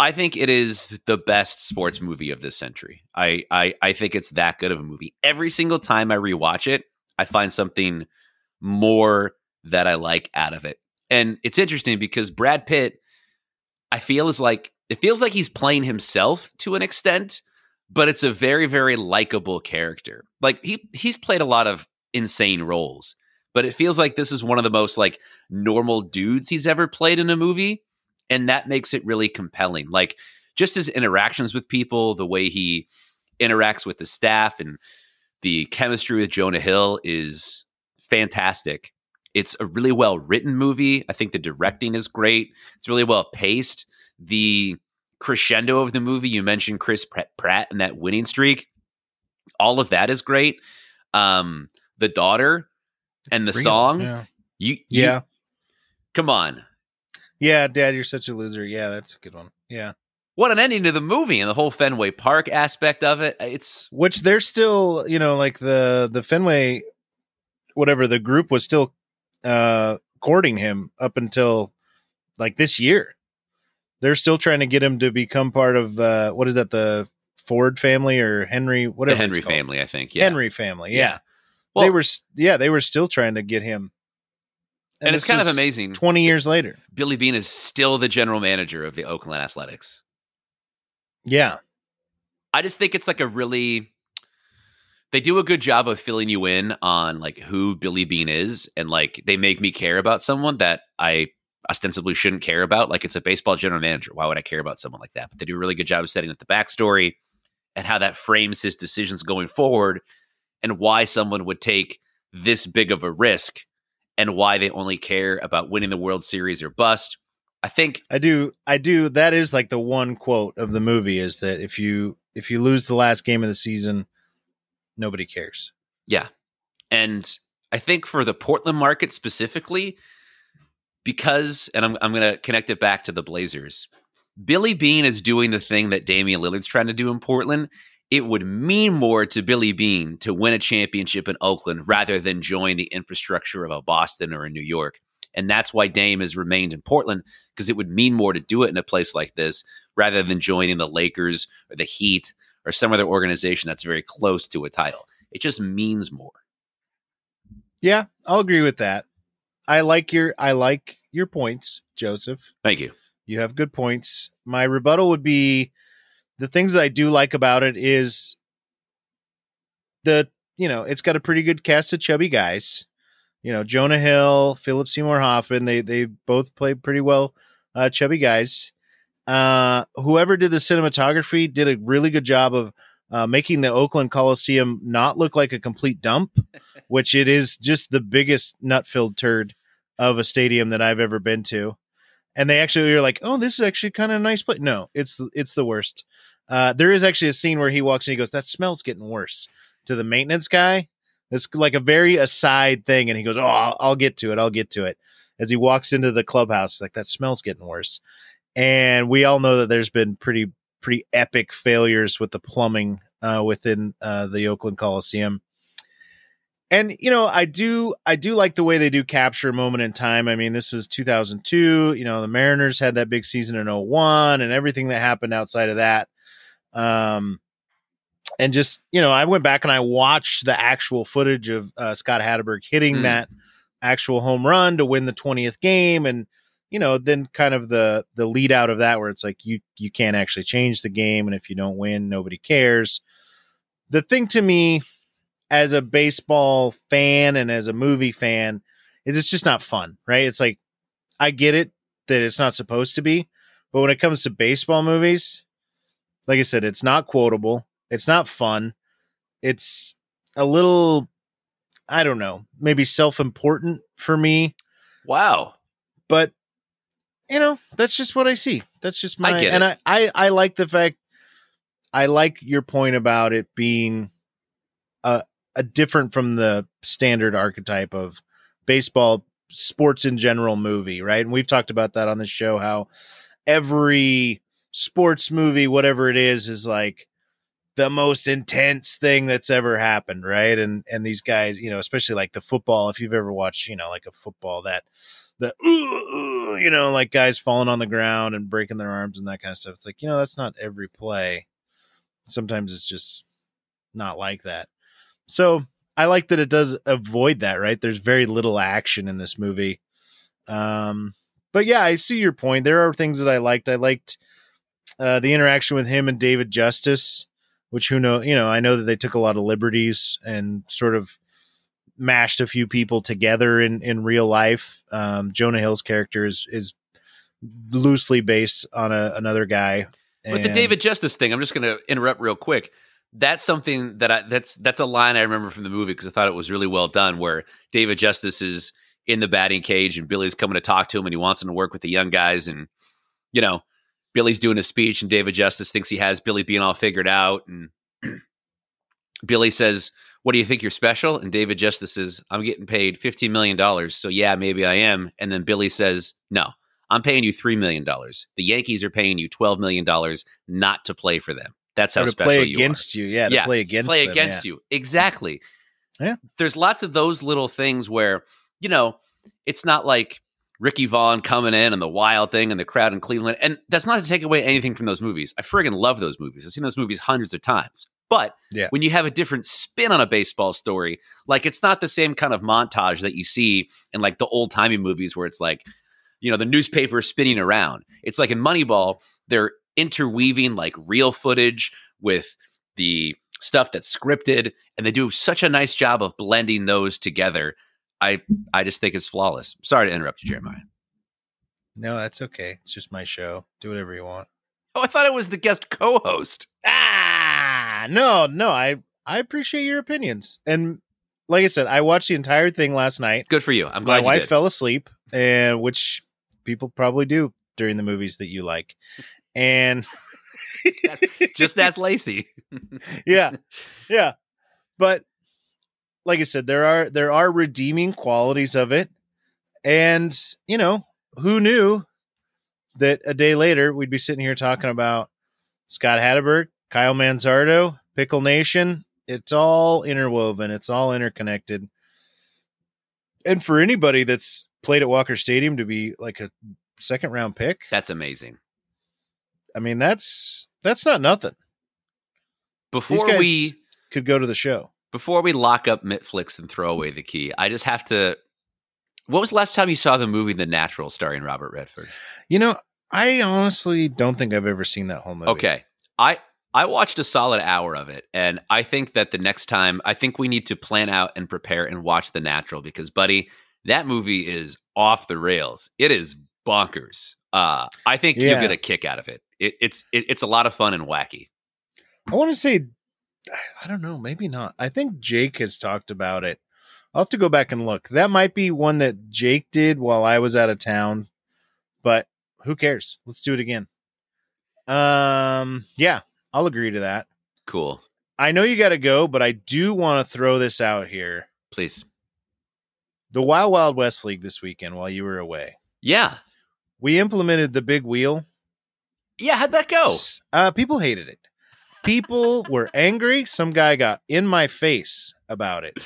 I think it is the best sports movie of this century. I, I I think it's that good of a movie. Every single time I rewatch it, I find something more that I like out of it. And it's interesting because Brad Pitt, I feel is like it feels like he's playing himself to an extent, but it's a very very likable character. Like he he's played a lot of insane roles, but it feels like this is one of the most like normal dudes he's ever played in a movie, and that makes it really compelling. Like just his interactions with people, the way he interacts with the staff and the chemistry with Jonah Hill is fantastic. It's a really well written movie. I think the directing is great. It's really well paced. The crescendo of the movie, you mentioned Chris Pratt and that winning streak. All of that is great. Um, the daughter and the Real, song. Yeah. You, you- yeah. come on. Yeah, Dad, you're such a loser. Yeah, that's a good one. Yeah. What an ending to the movie and the whole Fenway Park aspect of it. It's Which they're still, you know, like the the Fenway whatever the group was still uh courting him up until like this year. They're still trying to get him to become part of uh what is that the Ford family or Henry the whatever it's Henry family, I think. Yeah. Henry family. Yeah. Yeah. Well, they were yeah, they were still trying to get him. and it's kind of amazing. 20 years later. Billy Beane is still the general manager of the Oakland Athletics. Yeah. I just think it's like a really they do a good job of filling you in on like who Billy Beane is and like they make me care about someone that I ostensibly shouldn't care about. Like it's a baseball general manager. Why would I care about someone like that? But they do a really good job of setting up the backstory and how that frames his decisions going forward and why someone would take this big of a risk and why they only care about winning the World Series or bust. I think I do I do that is like the one quote of the movie is that if you if you lose the last game of the season nobody cares. Yeah. And I think for the Portland market specifically, because, and I'm, I'm going to connect it back to the Blazers, Billy Beane is doing the thing that Damian Lillard's trying to do in Portland. It would mean more to Billy Beane to win a championship in Oakland rather than join the infrastructure of a Boston or a New York. And that's why Dame has remained in Portland because it would mean more to do it in a place like this rather than joining the Lakers or the Heat or some other organization that's very close to a title. It just means more. Yeah, I'll agree with that. I like your I like your points, Joseph. Thank you. You have good points. My rebuttal would be the things that I do like about it is the you know, it's got a pretty good cast of chubby guys. You know, Jonah Hill, Philip Seymour Hoffman, they they both play pretty well uh chubby guys. Uh whoever did the cinematography did a really good job of uh, making the Oakland Coliseum not look like a complete dump, which it is just the biggest nut filled turd of a stadium that I've ever been to. And they actually were like, "Oh, this is actually kind of a nice place." No, it's it's the worst. Uh, there is actually a scene where he walks and he goes, "That smell's getting worse." To the maintenance guy, it's like a very aside thing, and he goes, "Oh, I'll, I'll get to it. I'll get to it." as he walks into the clubhouse, like that smells getting worse. And we all know that there's been pretty pretty epic failures with the plumbing uh, within uh, the Oakland Coliseum. And you know, I do I do like the way they do capture a moment in time. I mean, this was 2002. You know, the Mariners had that big season in 01 and everything that happened outside of that. Um, and just you know, I went back and I watched the actual footage of uh, Scott Hatteberg hitting Mm. that actual home run to win the 20th game, and you know, then kind of the the lead out of that where it's like you you can't actually change the game, and if you don't win, nobody cares. The thing to me as a baseball fan and as a movie fan is it's just not fun, right? It's like I get it that it's not supposed to be, but when it comes to baseball movies, like I said, it's not quotable. It's not fun. It's a little I don't know, maybe self-important for me, Wow. but you know, that's just what I see. That's just I my get and. I, I I like the fact I like your point about it being a a different from the standard archetype of baseball sports in general movie, right? And we've talked about that on the show how every sports movie whatever it is is like the most intense thing that's ever happened, right? And and these guys, you know, especially like the football, if you've ever watched, you know, like a football that the you know, like guys falling on the ground and breaking their arms and that kind of stuff. It's like, you know, that's not every play. Sometimes it's just not like that. So I like that it does avoid that, right? There's very little action in this movie. Um, but yeah, I see your point. There are things that I liked. I liked uh, the interaction with him and David Justice, which who know, you know, I know that they took a lot of liberties and sort of mashed a few people together in in real life. Um, Jonah Hill's character is is loosely based on a, another guy. With the David Justice thing, I'm just going to interrupt real quick. That's something that I that's that's a line I remember from the movie because I thought it was really well done. Where David Justice is in the batting cage and Billy's coming to talk to him and he wants him to work with the young guys and you know Billy's doing a speech and David Justice thinks he has Billy being all figured out and Billy says, "What do you think you're special?" And David Justice says, "I'm getting paid 15 million dollars, so yeah, maybe I am." And then Billy says, "No, I'm paying you three million dollars. The Yankees are paying you 12 million dollars not to play for them. That's how to special play you are." against you, yeah, to Yeah, play against play them, against yeah. you. Exactly. Yeah. There's lots of those little things where, you know, it's not like Ricky Vaughn coming in and the wild thing and the crowd in Cleveland. And that's not to take away anything from those movies. I friggin' love those movies. I've seen those movies hundreds of times. But Yeah. when you have a different spin on a baseball story, like it's not the same kind of montage that you see in like the old timey movies where it's like, you know, the newspaper spinning around. It's like in Moneyball, they're interweaving like real footage with the stuff that's scripted, and they do such a nice job of blending those together. I I just think it's flawless. Sorry to interrupt you, Jeremiah. No, that's okay. It's just my show. Do whatever you want. Oh, I thought it was the guest co-host. Ah, no, no. I I appreciate your opinions, and like I said, I watched the entire thing last night. Good for you. I'm My glad you wife did. fell asleep, and which people probably do during the movies that you like, and Just ask Lacey. yeah, yeah. But like I said, there are there are redeeming qualities of it, and you know who knew that a day later we'd be sitting here talking about Scott Hatteberg, Kyle Manzardo, Pickle Nation. It's all interwoven. It's all interconnected. And for anybody that's played at Walker Stadium to be like a second round pick, That's amazing. I mean that's that's not nothing. Before we Could go to the show. before we lock up Mitflix and throw away the key, I just have to. What was the last time you saw the movie The Natural starring Robert Redford? You know, I honestly don't think I've ever seen that whole movie. Okay. I I watched a solid hour of it and I think that the next time I think we need to plan out and prepare and watch The Natural because buddy, that movie is off the rails. It is bonkers. Uh I think Yeah. you'll get a kick out of it. it it's it, it's a lot of fun and wacky. I want to say, I don't know, maybe not. I think Jake has talked about it. I'll have to go back and look. That might be one that Jake did while I was out of town, but who cares? Let's do it again. Um, yeah, I'll agree to that. Cool. I know you got to go, but I do want to throw this out here. Please. The Wild Wild West League this weekend while you were away. Yeah. We implemented the big wheel. Yeah. How'd that go? Uh, people hated it. People were angry. Some guy got in my face about it.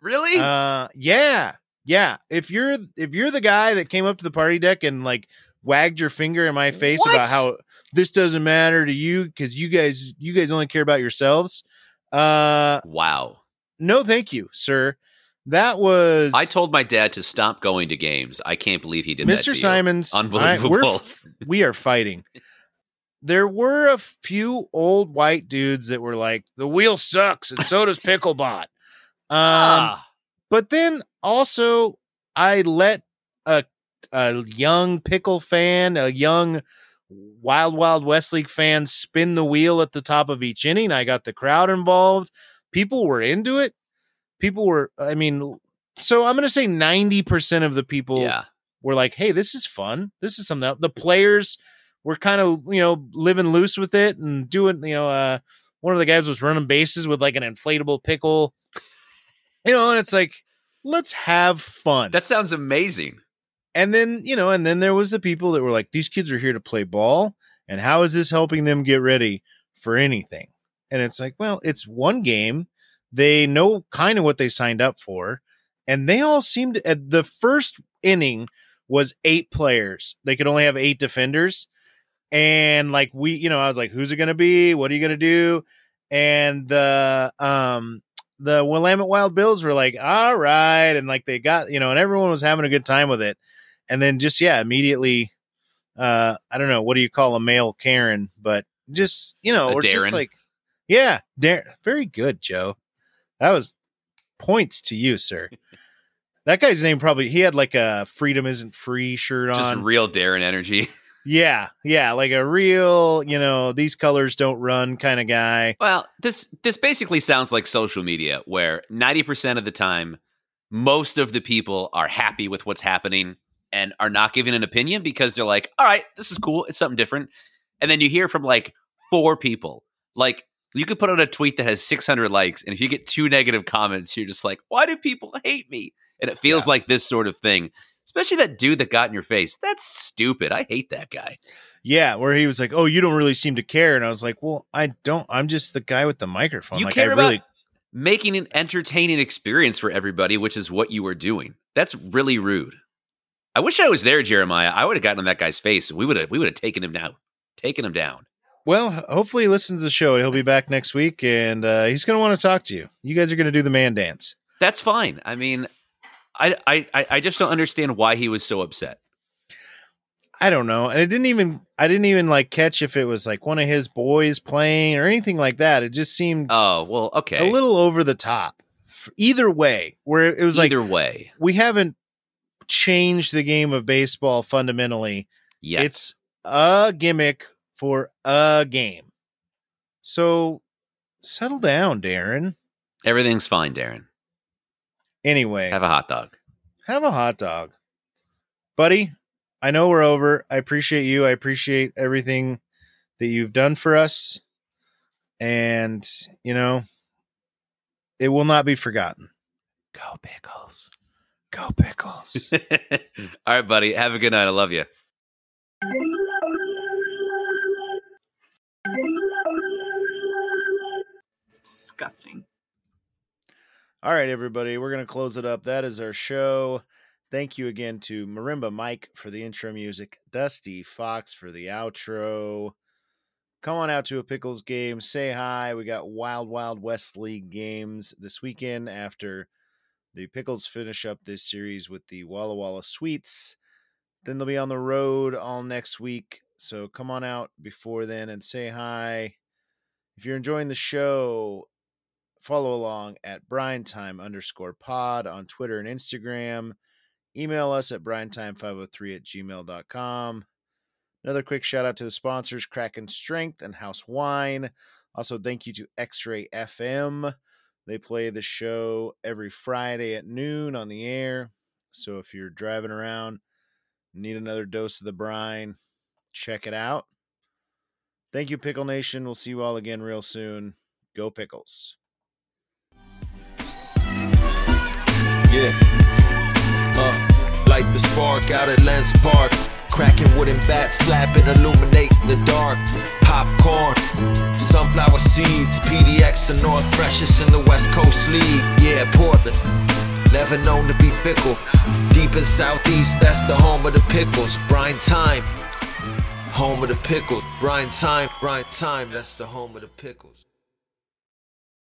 Really? Uh, yeah, yeah. If you're if you're the guy that came up to the party deck and like wagged your finger in my face What? about how this doesn't matter to you because you guys you guys only care about yourselves. Uh, wow. no, thank you, sir. That was I told my dad to stop going to games. I can't believe he did that. Mr. to you. Simons. I- Unbelievable. we're we are fighting. There were a few old white dudes that were like, "The wheel sucks," and so does Picklebot. Um, Ah, but then also I let a a young pickle fan, a young Wild Wild West League fan spin the wheel at the top of each inning. I got the crowd involved. People were into it. People were I mean, so I'm going to say 90% of the people yeah. were like, "Hey, this is fun. This is something." else." The players were kind of, you know, living loose with it and doing, you know, uh one of the guys was running bases with like an inflatable pickle. You know, and it's like, let's have fun. That sounds amazing. And then, you know, and then there was the people that were like, these kids are here to play ball, and how is this helping them get ready for anything? And it's like, well, it's one game. They know kind of what they signed up for, and they all seemed at the first inning was eight players. They could only have eight defenders. And like we, you know, I was like, who's it gonna be? What are you gonna do? And the um the Willamette Wild Bills were like, all right, and like they got, you know, and everyone was having a good time with it. And then just yeah, immediately uh I don't know, what do you call a male Karen, but just, you know, or just like yeah, Dar- very good, Joe. That was points to you, sir. That guy's name probably he had like a freedom isn't free shirt Just on. real Darren energy. yeah, yeah, like a real, you know, these colors don't run kind of guy. Well, this this basically sounds like social media where 90% of the time most of the people are happy with what's happening and are not giving an opinion because they're like, "All right, this is cool. It's something different." And then you hear from like four people. Like you could put out a tweet that has 600 likes and if you get two negative comments, you're just like, "Why do people hate me?" And it feels Yeah. like this sort of thing. Especially that dude that got in your face. That's stupid. I hate that guy. Yeah, where he was like, "Oh, you don't really seem to care," and I was like, "Well, I don't. I'm just the guy with the microphone. You like, care I about really, making an entertaining experience for everybody, which is what you were doing. That's really rude. I wish I was there, Jeremiah. I would have gotten in that guy's face. We would have we would have taken him down. Taken him down. Well, hopefully he listens to the show. He'll be back next week, and uh, he's going to want to talk to you. You guys are going to do the man dance. That's fine. I mean, I I I- just don't understand why he was so upset. I don't know, and it didn't even. I didn't even like catch if it was like one of his boys playing or anything like that. It just seemed Oh well, okay. a little over the top. Either way, where it was like Either way, we haven't changed the game of baseball fundamentally. Yeah. It's a gimmick for a game. So settle down, Darren. Everything's fine, Darren. Anyway, Have a hot dog. have a hot dog. Buddy, I know we're over. I appreciate you. I appreciate everything that you've done for us. And, you know, it will not be forgotten. Go pickles. Go pickles. All right, buddy. Have a good night. I love you. It's disgusting. All right, everybody, we're going to close it up. That is our show. Thank you again to Marimba Mike for the intro music, Dusty Fox for the outro. Come on out to a Pickles game. Say hi. We got Wild Wild West League games this weekend after the Pickles finish up this series with the Walla Walla Sweets. Then they'll be on the road all next week. So come on out before then and say hi. If you're enjoying the show, follow along at BrineTime underscore pod on Twitter and Instagram. Email us at BrineTime503 at gmail.com. Another quick shout out to the sponsors, Kraken Strength and House Wine. Also, thank you to X Ray FM. They play the show every Friday at noon on the air. So if you're driving around, need another dose of the brine, check it out. Thank you, Pickle Nation. We'll see you all again real soon. Go Pickles. Yeah. Uh, light the spark out at Lents Park. Cracking wooden bats, slapping, illuminate the dark. Popcorn, sunflower seeds, PDX and North Precious in the West Coast League. Yeah, Portland. Never known to be fickle. Deep in Southeast, that's the home of the pickles. Brine time. Home of the pickles. Brine time, brine time, that's the home of the pickles.